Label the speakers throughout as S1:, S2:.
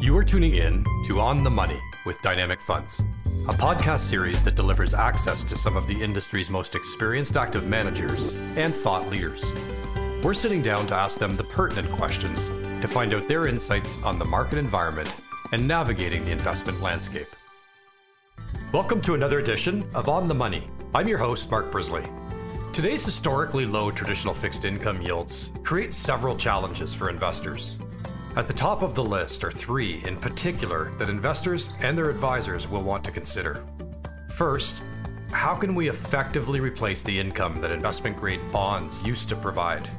S1: You are tuning in to On the Money with Dynamic Funds, a podcast series that delivers access to some of the industry's most experienced active managers and thought leaders. We're sitting down to ask them the pertinent questions to find out their insights on the market environment and navigating the investment landscape. Welcome to another edition of On the Money. I'm your host, Mark Brisley. Today's historically low traditional fixed income yields create several challenges for investors. At the top of the list are three in particular that investors and their advisors will want to consider. First, how can we effectively replace the income that investment grade bonds used to provide?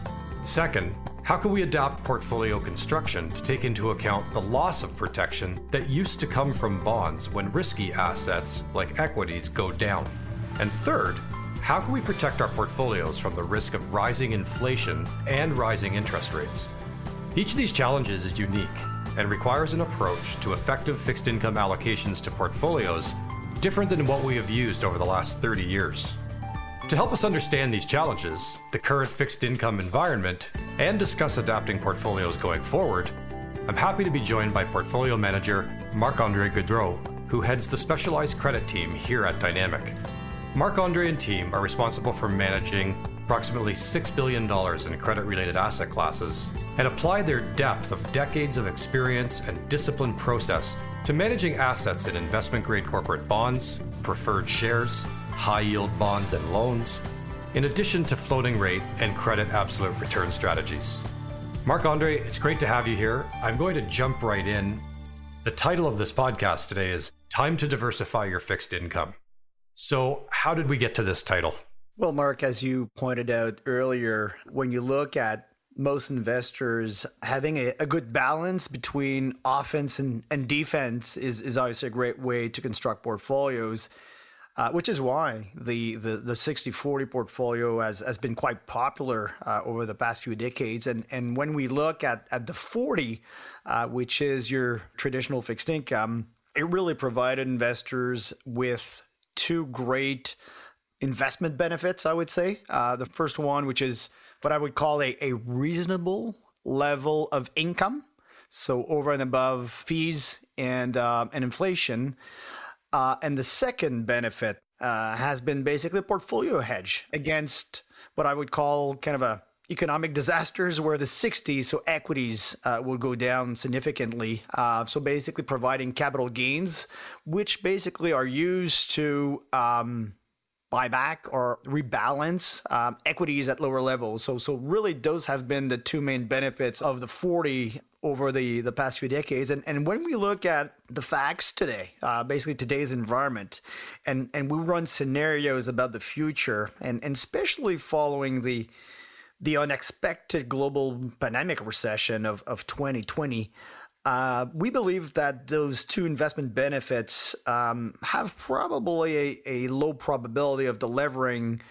S1: Second, how can we adapt portfolio construction to take into account the loss of protection that used to come from bonds when risky assets like equities go down? And third, how can we protect our portfolios from the risk of rising inflation and rising interest rates? Each of these challenges is unique and requires an approach to effective fixed income allocations to portfolios different than what we have used over the last 30 years. To help us understand these challenges, the current fixed income environment, and discuss adapting portfolios going forward, I'm happy to be joined by portfolio manager Marc Andre Gaudreau, who heads the specialized credit team here at Dynamic. Marc Andre and team are responsible for managing approximately $6 billion in credit related asset classes and apply their depth of decades of experience and disciplined process to managing assets in investment grade corporate bonds, preferred shares, high yield bonds and loans, in addition to floating rate and credit absolute return strategies. Marc Andre, it's great to have you here. I'm going to jump right in. The title of this podcast today is Time to Diversify Your Fixed Income. So, how did we get to this title?
S2: Well, Mark, as you pointed out earlier, when you look at most investors having a, a good balance between offense and, and defense is, is obviously a great way to construct portfolios. Uh, which is why the, the, the 60-40 portfolio has, has been quite popular uh, over the past few decades. And, and when we look at, at the 40, uh, which is your traditional fixed income, it really provided investors with two great investment benefits, I would say. Uh, the first one, which is what I would call a, a reasonable level of income. So over and above fees and, uh, and inflation. Uh, and the second benefit uh, has been basically a portfolio hedge against what I would call kind of a economic disasters where the 60s, so equities uh, will go down significantly. Uh, so basically providing capital gains, which basically are used to um, buy back or rebalance um, equities at lower levels. So, so really, those have been the two main benefits of the 40 over the, the past few decades. And, and when we look at the facts today, uh, basically today's environment, and, and we run scenarios about the future, and, and especially following the the unexpected global pandemic recession of, of 2020, uh, we believe that those two investment benefits um, have probably a, a, low probability of delivering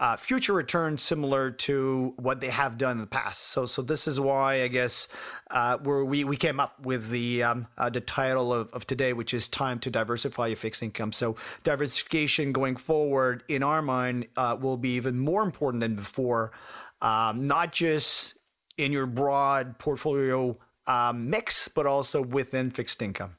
S2: uh, future returns similar to what they have done in the past. So, so this is why I guess uh, we we came up with the um, uh, the title of, of today, which is "Time to Diversify Your Fixed Income." So, diversification going forward, in our mind, uh, will be even more important than before. Um, not just in your broad portfolio um, mix, but also within fixed income.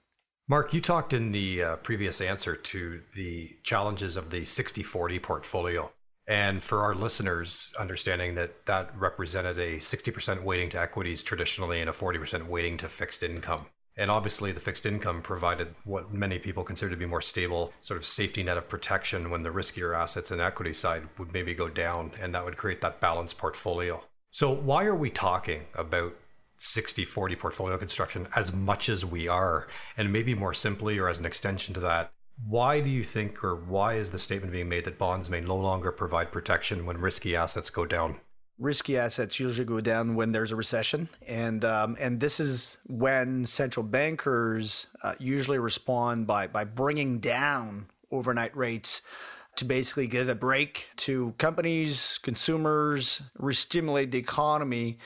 S1: Mark, you talked in the uh, previous answer to the challenges of the 60 40 portfolio. And for our listeners, understanding that that represented a 60% weighting to equities traditionally and a 40% weighting to fixed income. And obviously, the fixed income provided what many people consider to be more stable sort of safety net of protection when the riskier assets and equity side would maybe go down, and that would create that balanced portfolio. So, why are we talking about 60 40 portfolio construction as much as we are? And maybe more simply, or as an extension to that, why do you think, or why is the statement being made that bonds may no longer provide protection when risky assets go down?
S2: Risky assets usually go down when there's a recession, and um, and this is when central bankers uh, usually respond by by bringing down overnight rates to basically give a break to companies, consumers, re-stimulate the economy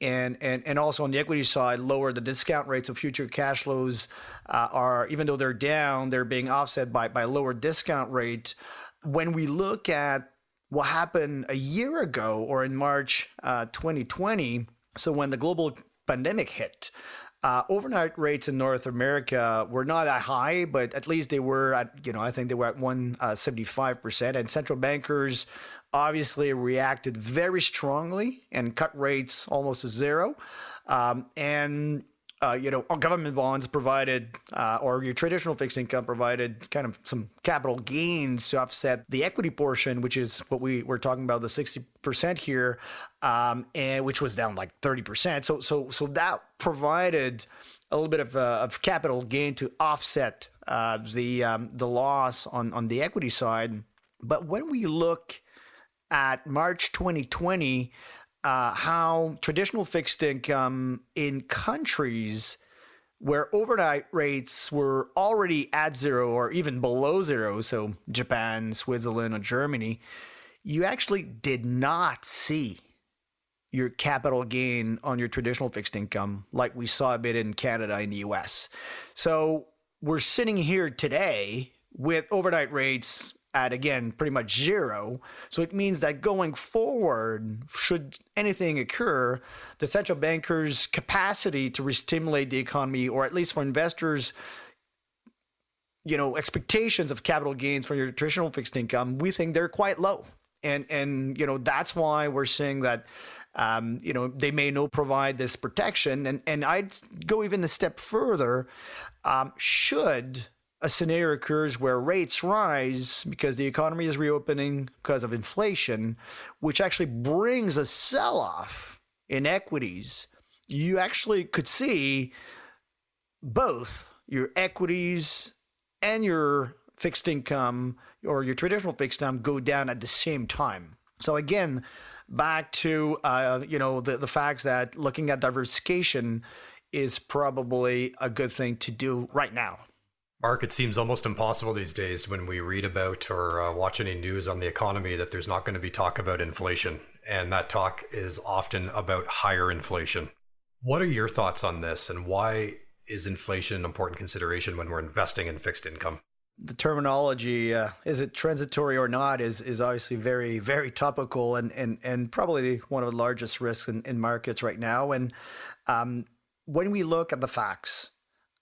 S2: and and and also on the equity side, lower the discount rates of future cash flows uh, are even though they're down, they're being offset by by lower discount rate. When we look at what happened a year ago or in March uh, 2020, so when the global pandemic hit, uh, overnight rates in North America were not that high, but at least they were at, you know, I think they were at 175%. And central bankers obviously reacted very strongly and cut rates almost to zero. Um, and uh, you know, government bonds provided, uh, or your traditional fixed income provided kind of some capital gains to offset the equity portion, which is what we were talking about, the 60% here, um, and which was down like 30%. So, so, so that provided a little bit of, uh, of capital gain to offset uh, the, um, the loss on, on the equity side. But when we look at March 2020, uh, how traditional fixed income in countries where overnight rates were already at zero or even below zero, so Japan, Switzerland, or Germany, you actually did not see your capital gain on your traditional fixed income like we saw a bit in Canada and the US. So we're sitting here today with overnight rates at again pretty much zero. So it means that going forward, should anything occur, the central bankers' capacity to re-stimulate the economy, or at least for investors, you know, expectations of capital gains for your traditional fixed income, we think they're quite low. And and you know that's why we're seeing that um, you know they may not provide this protection. And and I'd go even a step further. Um, should a scenario occurs where rates rise because the economy is reopening because of inflation, which actually brings a sell off in equities, you actually could see both your equities and your fixed income or your traditional fixed income go down at the same time. So again, back to uh, you know the the facts that looking at diversification is probably a good thing to do right now.
S1: Mark, it seems almost impossible these days when we read about or uh, watch any news on the economy that there's not going to be talk about inflation. And that talk is often about higher inflation. What are your thoughts on this and why is inflation an important consideration when we're investing in fixed income?
S2: The terminology, uh, is it transitory or not, is, is obviously very, very topical and, and, and probably one of the largest risks in, in markets right now. And um, when we look at the facts,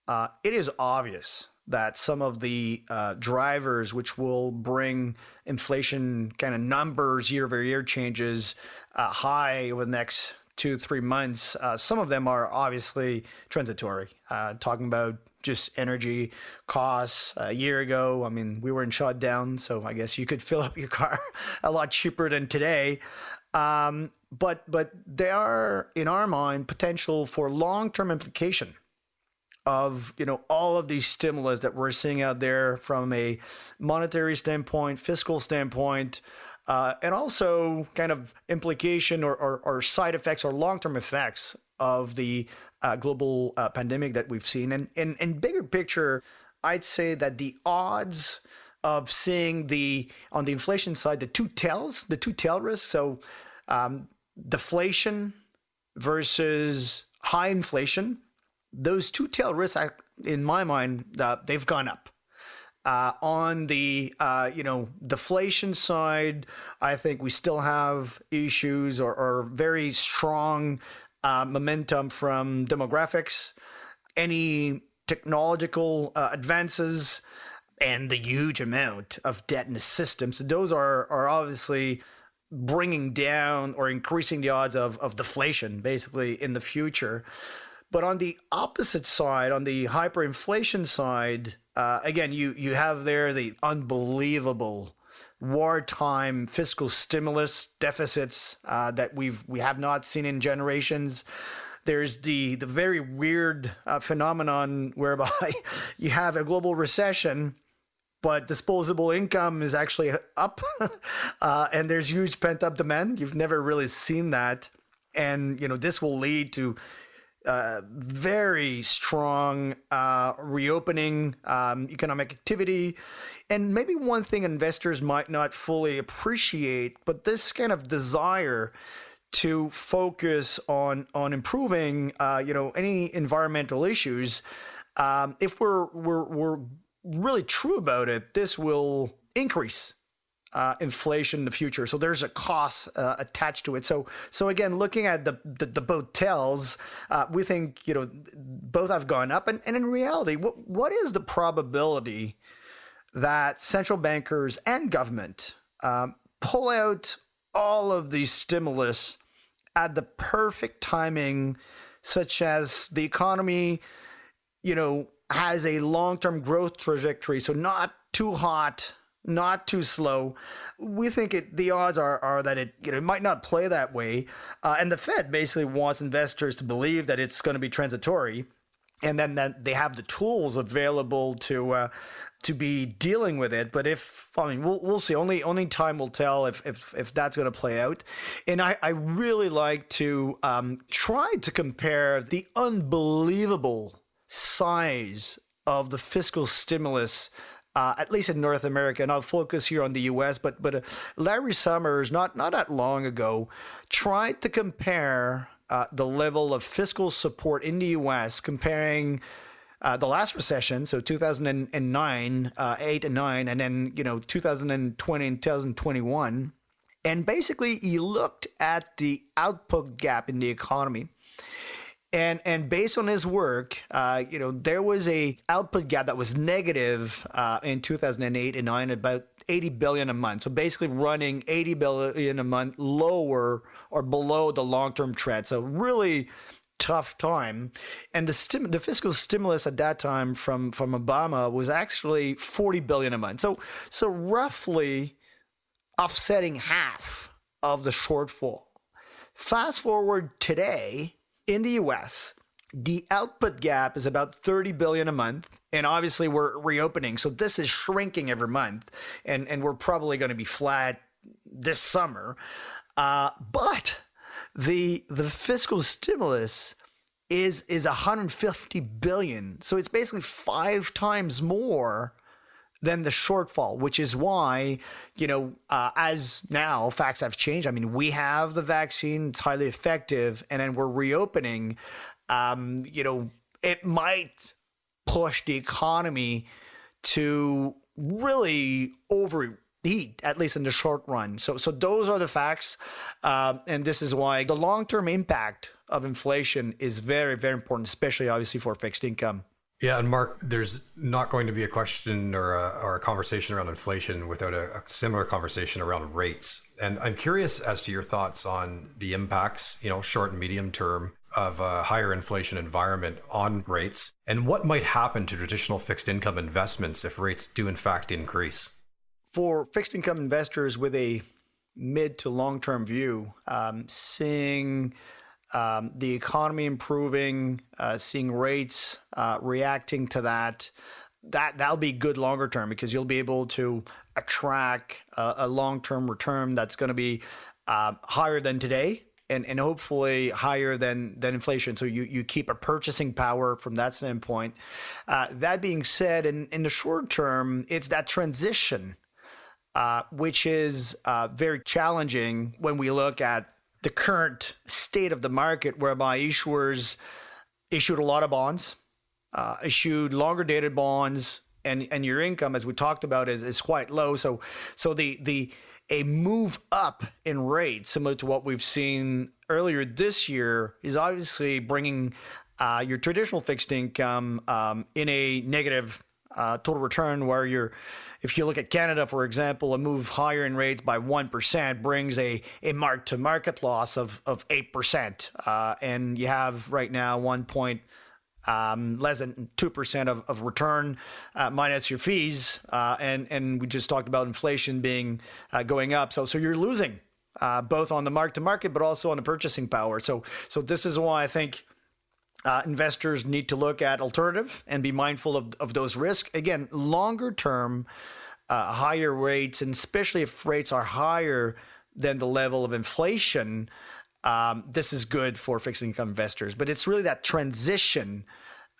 S2: uh, it is obvious that some of the uh, drivers which will bring inflation kind of numbers year over year changes uh, high over the next two three months uh, some of them are obviously transitory. Uh, talking about just energy costs a year ago i mean we were in shutdown so i guess you could fill up your car a lot cheaper than today. Um, but but there are in our mind potential for long-term implication of you know all of these stimulus that we're seeing out there from a monetary standpoint, fiscal standpoint, uh, and also kind of implication or, or, or side effects or long term effects of the uh, global uh, pandemic that we've seen. And in and bigger picture, I'd say that the odds of seeing the on the inflation side the two tails, the two tail risks. So um, deflation versus high inflation those two tail risks, in my mind, uh, they've gone up. Uh, on the uh, you know deflation side, I think we still have issues or, or very strong uh, momentum from demographics, any technological uh, advances, and the huge amount of debt in the system. So those are are obviously bringing down or increasing the odds of, of deflation basically in the future. But on the opposite side, on the hyperinflation side, uh, again, you you have there the unbelievable wartime fiscal stimulus deficits uh, that we've we have not seen in generations. There's the the very weird uh, phenomenon whereby you have a global recession, but disposable income is actually up, uh, and there's huge pent up demand. You've never really seen that, and you know this will lead to uh, very strong uh, reopening um, economic activity. And maybe one thing investors might not fully appreciate, but this kind of desire to focus on on improving, uh, you know, any environmental issues. Um, if we're, we're we're really true about it, this will increase uh, inflation in the future. So there's a cost uh, attached to it. So so again, looking at the the, the both tells, uh, we think you know both have gone up, and, and in reality, what what is the probability that central bankers and government um, pull out all of these stimulus at the perfect timing, such as the economy, you know, has a long term growth trajectory, so not too hot not too slow. We think it, the odds are, are that it, you know, it might not play that way. Uh, and the Fed basically wants investors to believe that it's going to be transitory. And then that they have the tools available to uh, to be dealing with it. But if I mean, we'll we'll see. Only only time will tell if if, if that's going to play out. And I I really like to um, try to compare the unbelievable size of the fiscal stimulus uh, at least in North America, and I'll focus here on the U.S. But but uh, Larry Summers, not not that long ago, tried to compare uh, the level of fiscal support in the U.S. comparing. Uh, the last recession, so 2009, uh, 8 and 9, and then, you know, 2020 and 2021. And basically, he looked at the output gap in the economy and and based on his work, uh, you know, there was a output gap that was negative uh, in 2008 and 9, about 80 billion a month. So basically, running 80 billion a month lower or below the long-term trend. So really tough time. And the stim- the fiscal stimulus at that time from from Obama was actually 40 billion a month. So so roughly offsetting half of the shortfall. Fast forward today in the US, the output gap is about 30 billion a month and obviously we're reopening so this is shrinking every month and and we're probably going to be flat this summer. Uh, but the the fiscal stimulus is is 150 billion so it's basically five times more than the shortfall, which is why, you know, uh, as now facts have changed. I mean, we have the vaccine, it's highly effective, and then we're reopening. Um, you know, it might push the economy to really overheat, at least in the short run. So, so those are the facts, uh, and this is why the long-term impact of inflation is very, very important, especially obviously for fixed income.
S1: Yeah, and Mark, there's not going to be a question or a, or a conversation around inflation without a, a, similar conversation around rates. And I'm curious as to your thoughts on the impacts, you know, short and medium term of a higher inflation environment on rates, and what might happen to traditional fixed income investments if rates do in fact increase.
S2: For fixed income investors with a mid to long term view, um, seeing um, the economy improving, uh, seeing rates uh, reacting to that, that that'll be good longer term because you'll be able to attract a, a long term return that's going to be uh, higher than today. And, and hopefully higher than, than inflation. So you, you keep a purchasing power from that standpoint. Uh, that being said, in, in the short term, it's that transition uh, which is uh, very challenging when we look at the current state of the market, whereby issuers issued a lot of bonds, uh, issued longer dated bonds, and and your income, as we talked about, is is quite low. So so the the a move up in rates, similar to what we've seen earlier this year, is obviously bringing uh, your traditional fixed income um, in a negative uh, total return where you're if you look at Canada, for example, a move higher in rates by 1% brings a, a mark to market loss of, of 8%. Uh, and you have right now 1 point, um, less than 2% of, of return uh, minus your fees. Uh, and, and we just talked about inflation being uh, going up. So, so you're losing uh, both on the mark to market, but also on the purchasing power. So, so this is why I think uh, investors need to look at alternative and be mindful of, of those risks. Again, longer term, uh, higher rates, and especially if rates are higher than the level of inflation, um, this is good for fixed income investors. But it's really that transition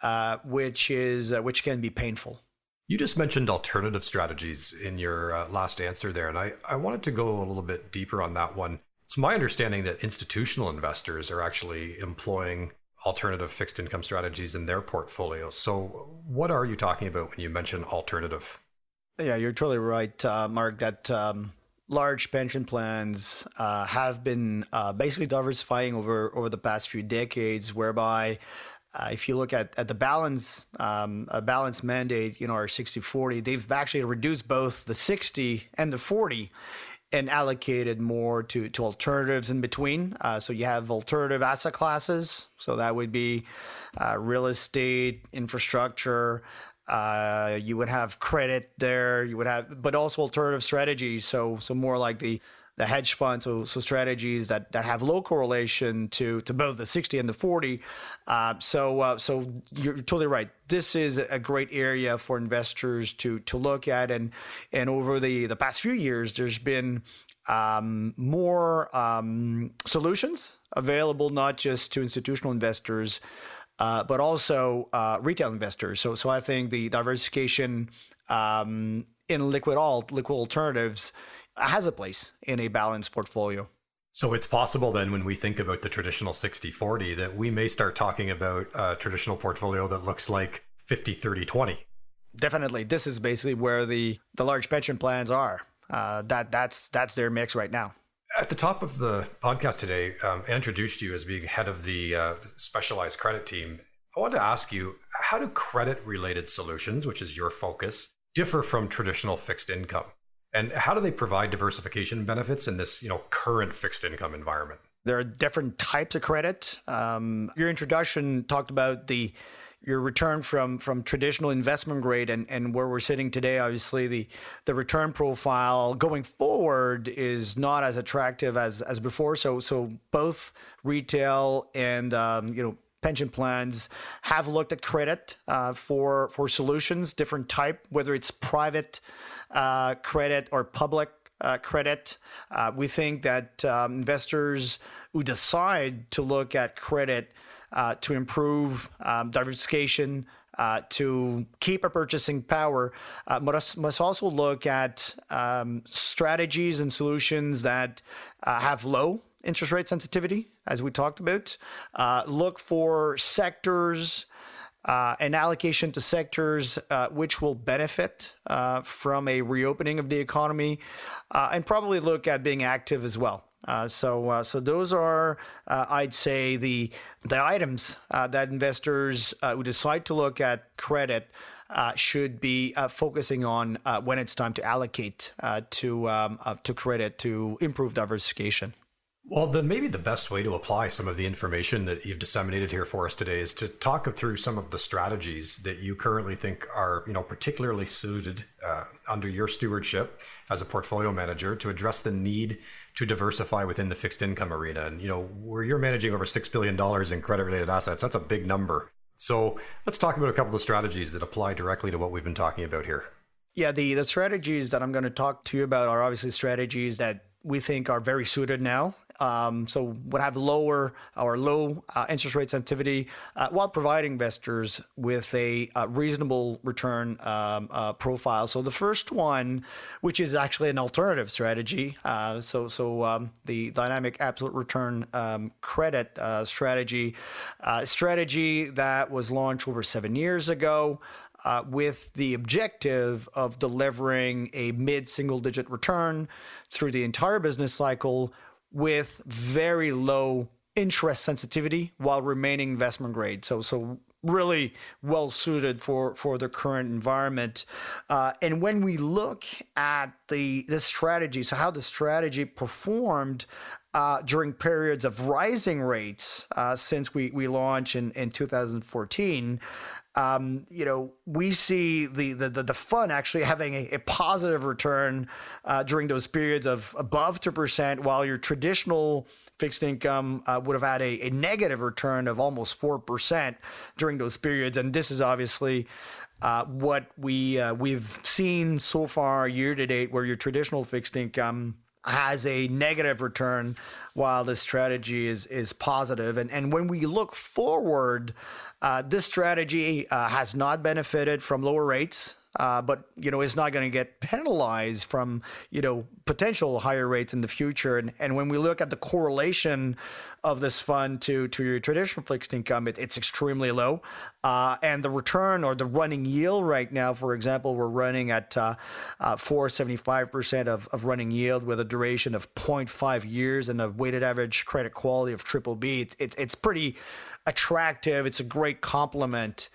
S2: uh, which is uh, which can be painful.
S1: You just mentioned alternative strategies in your uh, last answer there, and I, I wanted to go a little bit deeper on that one. It's my understanding that institutional investors are actually employing alternative fixed income strategies in their portfolios. So, what are you talking about when you mention alternative?
S2: Yeah, you're totally right, uh, Mark. That um, large pension plans uh, have been uh, basically diversifying over over the past few decades, whereby uh, if you look at, at the balance um, a balance mandate, you know, our 60-40, they've actually reduced both the 60 and the 40 and allocated more to, to alternatives in between. Uh, so you have alternative asset classes. So that would be uh, real estate, infrastructure, uh, you would have credit there. You would have, but also alternative strategies. So, so more like the the hedge funds, so, so strategies that, that have low correlation to to both the 60 and the 40. Uh, so uh, so you're totally right. This is a great area for investors to to look at, and and over the the past few years, there's been um, more um, solutions available, not just to institutional investors uh, but also uh, retail investors. So, so I think the diversification um, in liquid alt, liquid alternatives, has a place in a balanced portfolio.
S1: So it's possible then when we think about the traditional 60 40 that we may start talking about a traditional portfolio that looks like 50 30 20.
S2: Definitely. This is basically where the, the large pension plans are. Uh, that that's that's their mix right now.
S1: At the top of the podcast today, um, I introduced you as being head of the uh, specialized credit team. I wanted to ask you how do credit related solutions, which is your focus, differ from traditional fixed income? And how do they provide diversification benefits in this you know, current fixed income environment?
S2: There are different types of credit. Um, your introduction talked about the your return from from traditional investment grade and and where we're sitting today obviously the the return profile going forward is not as attractive as as before so so both retail and um, you know pension plans have looked at credit uh, for for solutions different type whether it's private uh, credit or public uh, credit. Uh, we think that um, investors who decide to look at credit uh, to improve um, diversification, uh, to keep a purchasing power, uh, must, must also look at um, strategies and solutions that have low interest rate sensitivity, as we talked about. Look for sectors. Uh, an allocation to sectors uh, which will benefit uh, from a reopening of the economy, and probably look at being active as well. Uh, so, uh, so those are, uh, I'd say, the the items uh, that investors uh, who decide to look at credit uh, should be focusing on when it's time to allocate to um, to credit to improve diversification.
S1: Well, then maybe the best way to apply some of the information that you've disseminated here for us today is to talk through some of the strategies that you currently think are, you know, particularly suited uh, under your stewardship as a portfolio manager to address the need to diversify within the fixed income arena. And you know, where you're managing over six billion dollars in credit related assets, that's a big number. So let's talk about a couple of the strategies that apply directly to what we've been talking about here.
S2: Yeah, the the strategies that I'm going to talk to you about are obviously strategies that we think are very suited now um, so would have lower or low uh, interest rate sensitivity uh, while providing investors with a uh, reasonable return um, uh, profile. So the first one, which is actually an alternative strategy, uh, so so um, the dynamic absolute return um, credit uh, strategy, strategy that was launched over seven years ago. Uh, with the objective of delivering a mid single digit return through the entire business cycle with very low interest sensitivity while remaining investment grade. So so really well suited for for the current environment. Uh, and when we look at the the strategy, so how the strategy performed. Uh, during periods of rising rates uh, since we, we launched in, in 2014, um, you know, we see the, the, the, fund actually having a, a positive return uh, during those periods of above 2%, while your traditional fixed income uh, would have had a, a, negative return of almost 4% during those periods. And this is obviously uh, what we, uh, we've seen so far year to date, where your traditional fixed income has a negative return while this strategy is is. And and when we look forward, uh, this strategy uh, has not benefited from lower rates. Uh, but you know is not going to get penalized from you know potential higher rates in the future. And and when we look at the correlation of this fund to to your traditional fixed income, it, it's extremely low. Uh, and the return or the running yield right now, for example, we're running at uh, uh, 475% of, of running yield with a duration of 0.5 years and a weighted average credit quality of triple B. It, it, it's pretty attractive. It's a great complement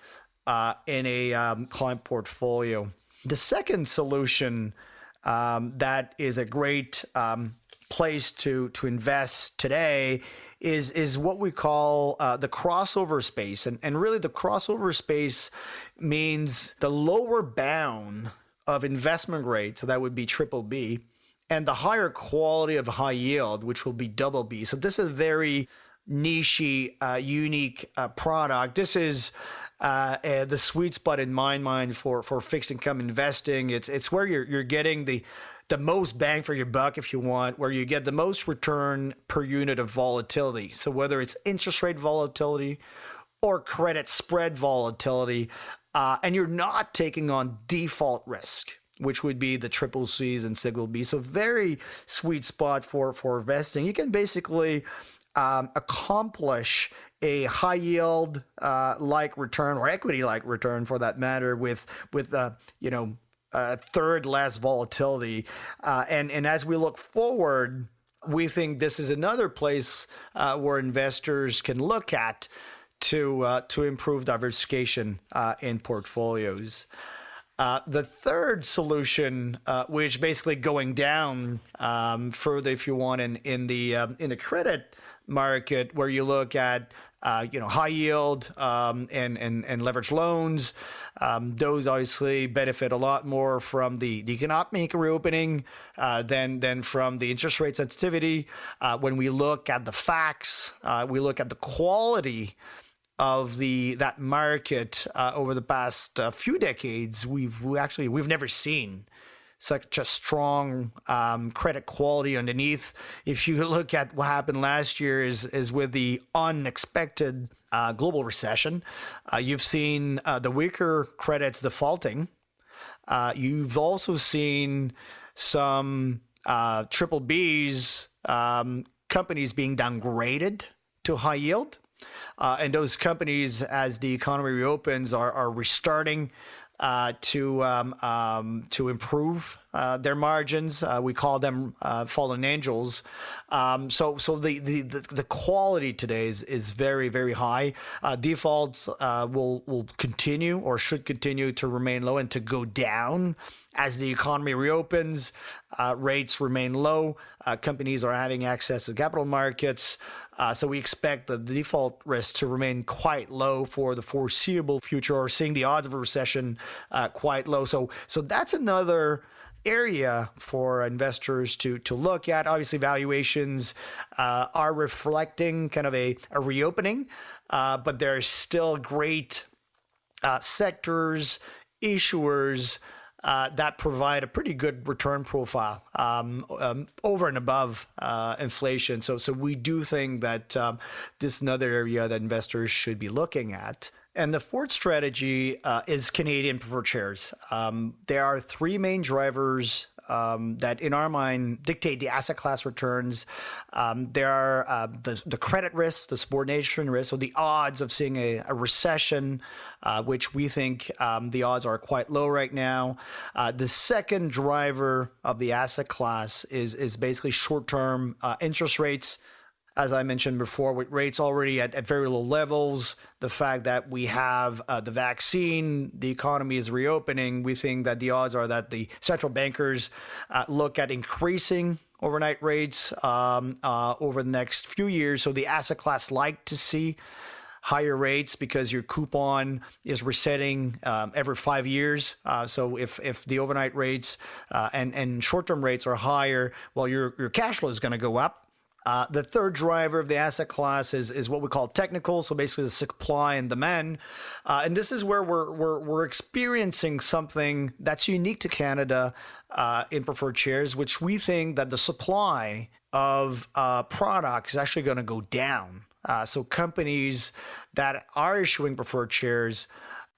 S2: uh, in a um, client portfolio. The second solution um, that is a great um, place to to invest today is is what we call uh, the crossover space, and and really the crossover space means the lower bound of investment grade, so that would be triple B, and the higher quality of high yield, which will be double B. So this is a very niche, uh, unique uh, product. This is uh, uh, the sweet spot in my mind for for fixed income investing. It's it's where you're you're getting the the most bang for your buck, if you want, where you get the most return per unit of volatility. So whether it's interest rate volatility or credit spread volatility, uh, and you're not taking on default risk which would be the triple C's and single B. So very sweet spot for for investing. You can basically um, accomplish a high yield uh, like return or equity like return for that matter with with uh, you know a third less volatility uh, and and as we look forward we think this is another place uh, where investors can look at to uh, to improve diversification uh, in portfolios. Uh, the third solution, uh, which basically going down um, further, if you want, in in the um, in the credit market, where you look at uh, you know high yield um, and and and leverage loans, um, those obviously benefit a lot more from the, the economic reopening uh, than than from the interest rate sensitivity. Uh, when we look at the facts, we look at the quality of the that market uh, over the past uh, few decades, we've we actually we've never seen such a strong um, credit quality underneath. If you look at what happened last year, is is with the unexpected uh, global recession, uh, you've seen uh, the weaker credits defaulting. Uh, you've also seen some triple Bs um, companies being downgraded to high yield. Uh, and those companies, as the economy reopens, are, are restarting uh, to um, um, to improve uh, their margins. Uh, we call them uh, fallen angels. Um, so so the, the, the quality today is, is very very high. Uh, defaults uh, will will continue or should continue to remain low and to go down as the economy reopens. rates remain low. companies are having access to capital markets. Uh, so we expect the default risk to remain quite low for the foreseeable future, or seeing the odds of a recession uh, quite low. So so that's another area for investors to to look at. Obviously, valuations uh, are reflecting kind of a, a reopening, uh, but are still great uh, sectors, issuers uh, that provide a pretty good return profile um, um, over and above uh, inflation. So, so we do think that um, this is another area that investors should be looking at. And the fourth strategy uh, is Canadian preferred shares. Um, there are three main drivers um, that, in our mind, dictate the asset class returns. Um, there are uh, the, the credit risk, the subordination risk, so the odds of seeing a, a recession, uh, which we think um, the odds are quite low right now. Uh, the second driver of the asset class is is basically short term uh, interest rates as I mentioned before, with rates already at, at very low levels, the fact that we have uh, the vaccine, the economy is reopening, we think that the odds are that the central bankers uh, look at increasing overnight rates um, uh, over the next few years. So the asset class like to see higher rates because your coupon is resetting um, every five years. Uh, so if if the overnight rates uh, and and short term rates are higher, well, your your cash flow is going to go up. Uh, the third driver of the asset class is, is what we call technical, so basically the supply and demand, uh, and this is where we're, we're we're experiencing something that's unique to Canada uh, in preferred shares, which we think that the supply of uh, products is actually going to go down. Uh, so companies that are issuing preferred shares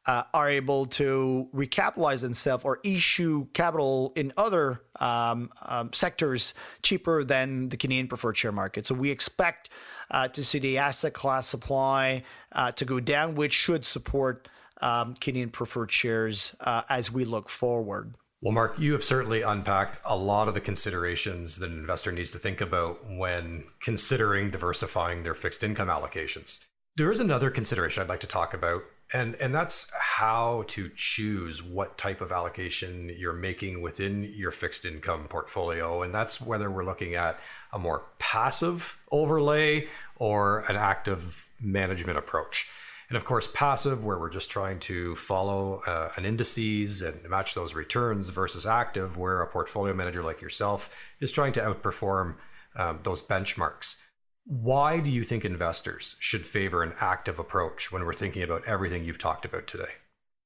S2: uh, are able to recapitalize themselves or issue capital in other um, um, sectors cheaper than the Canadian preferred share market. So we expect uh, to see the asset class supply uh, to go down, which should support um, Canadian preferred shares uh, as we look forward.
S1: Well, Mark, you have certainly unpacked a lot of the considerations that an investor needs to think about when considering diversifying their fixed income allocations. There is another consideration I'd like to talk about, and, and that's how to choose what type of allocation you're making within your fixed income portfolio. And that's whether we're looking at a more passive overlay or an active management approach. And of course, passive, where we're just trying to follow uh, an indices and match those returns, versus active, where a portfolio manager like yourself is trying to outperform um, those benchmarks. Why do you think investors should favor an active approach when we're thinking about everything you've talked about today?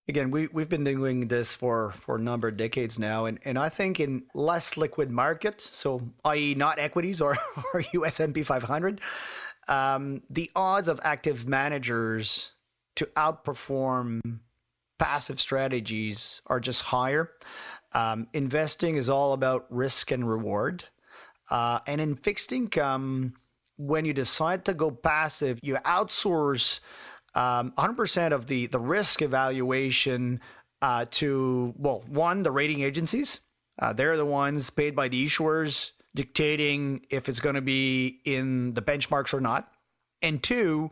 S2: Again, we, we've been doing this for, for a number of decades now. And, and I think in less liquid markets, so i.e. not equities or, or US S&P 500, um, the odds of active managers to outperform passive strategies are just higher. Um, investing is all about risk and reward. Uh, and in fixed income, when you decide to go passive, you outsource um, 100% of the, the risk evaluation uh, to, well, one, the rating agencies. Uh, they're the ones paid by the issuers dictating if it's going to be in the benchmarks or not. And two,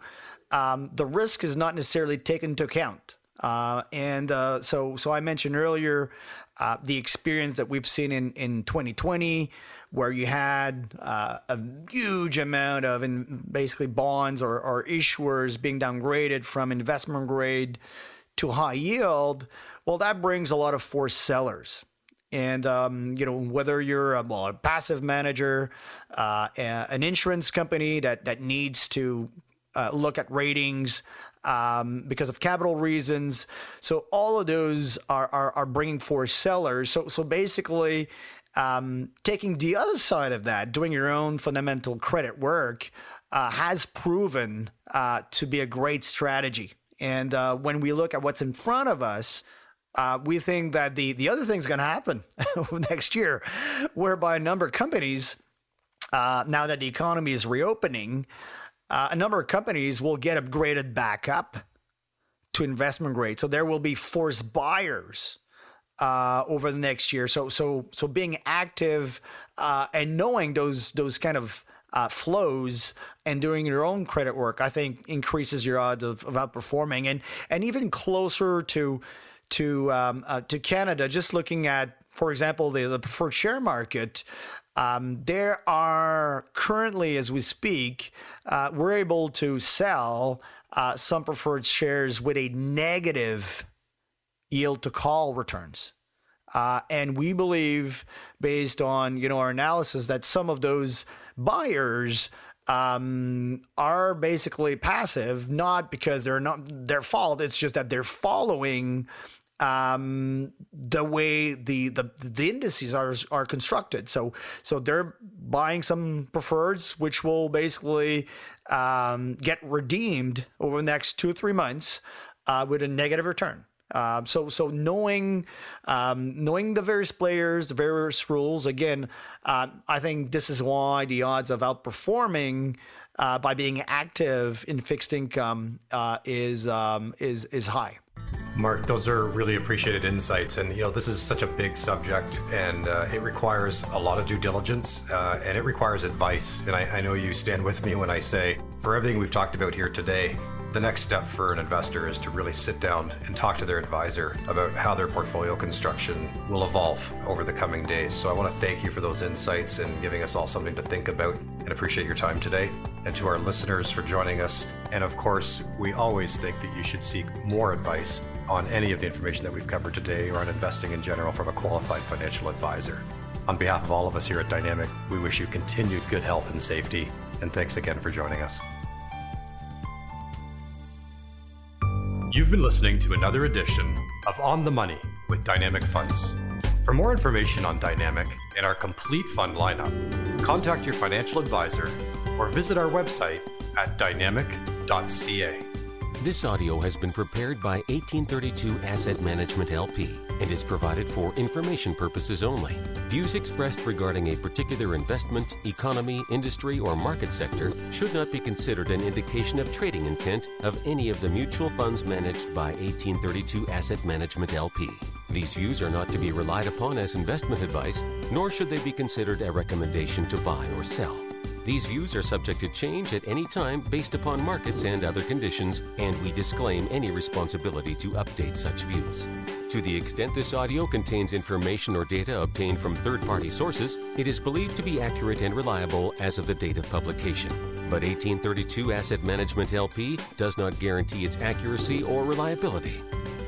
S2: um, the risk is not necessarily taken into account. Uh, and uh, so, so I mentioned earlier uh, the experience that we've seen in, in 2020, where you had uh, a huge amount of in basically bonds or, or issuers being downgraded from investment grade to high yield. Well, that brings a lot of forced sellers. And um, you know whether you're a, well, a passive manager, uh, an insurance company that that needs to uh, look at ratings um, because of capital reasons. So all of those are, are, are bringing forth sellers. So, so basically, um, taking the other side of that, doing your own fundamental credit work, uh, has proven uh, to be a great strategy. And uh, when we look at what's in front of us, uh, we think that the the other thing's going to happen next year, whereby a number of companies, uh, now that the economy is reopening, uh, a number of companies will get upgraded back up to investment grade. So there will be forced buyers uh, over the next year. So so so being active uh, and knowing those those kind of uh, flows and doing your own credit work, I think increases your odds of, of outperforming and and even closer to to um, uh, to Canada. Just looking at, for example, the, the preferred share market, um, there are currently, as we speak, uh, we're able to sell uh, some preferred shares with a negative yield to call returns. Uh, and we believe, based on you know our analysis, that some of those buyers um, are basically passive, not because they're not their fault. It's just that they're following um, the way the, the the indices are are constructed. So so they're buying some preferreds, which will basically um, get redeemed over the next two or three months uh, with a negative return. Uh, so so knowing um, knowing the various players, the various rules. Again, uh, I think this is why the odds of outperforming uh, by being active in fixed income uh, is um, is is high.
S1: Mark, those are really appreciated insights, and you know this is such a big subject, and uh, it requires a lot of due diligence, uh, and it requires advice. And I, I know you stand with me when I say, for everything we've talked about here today, the next step for an investor is to really sit down and talk to their advisor about how their portfolio construction will evolve over the coming days. So I want to thank you for those insights and giving us all something to think about and appreciate your time today. And to our listeners for joining us. And of course, we always think that you should seek more advice on any of the information that we've covered today or on investing in general from a qualified financial advisor. On behalf of all of us here at Dynamic, we wish you continued good health and safety. And thanks again for joining us. You've been listening to another edition of On the Money with Dynamic Funds. For more information on Dynamic and our complete fund lineup, contact your financial advisor or visit our website at dynamic.ca.
S3: This audio has been prepared by 1832 Asset Management LP and is provided for information purposes only. Views expressed regarding a particular investment, economy, industry, or market sector should not be considered an indication of trading intent of any of the mutual funds managed by 1832 Asset Management LP. These views are not to be relied upon as investment advice, nor should they be considered a recommendation to buy or sell. These views are subject to change at any time based upon markets and other conditions, and we disclaim any responsibility to update such views. To the extent this audio contains information or data obtained from third party sources, it is believed to be accurate and reliable as of the date of publication. But 1832 Asset Management LP does not guarantee its accuracy or reliability.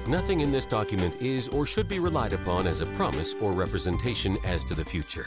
S3: Nothing in this document is or should be relied upon as a promise or representation as to the future.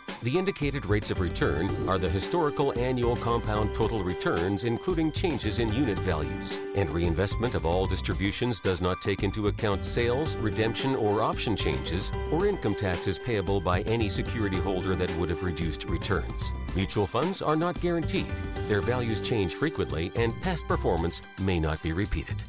S3: The indicated rates of return are the historical annual compound total returns, including changes in unit values. And reinvestment of all distributions does not take into account sales, redemption, or option changes, or income taxes payable by any security holder that would have reduced returns. Mutual funds are not guaranteed. Their values change frequently, and past performance may not be repeated.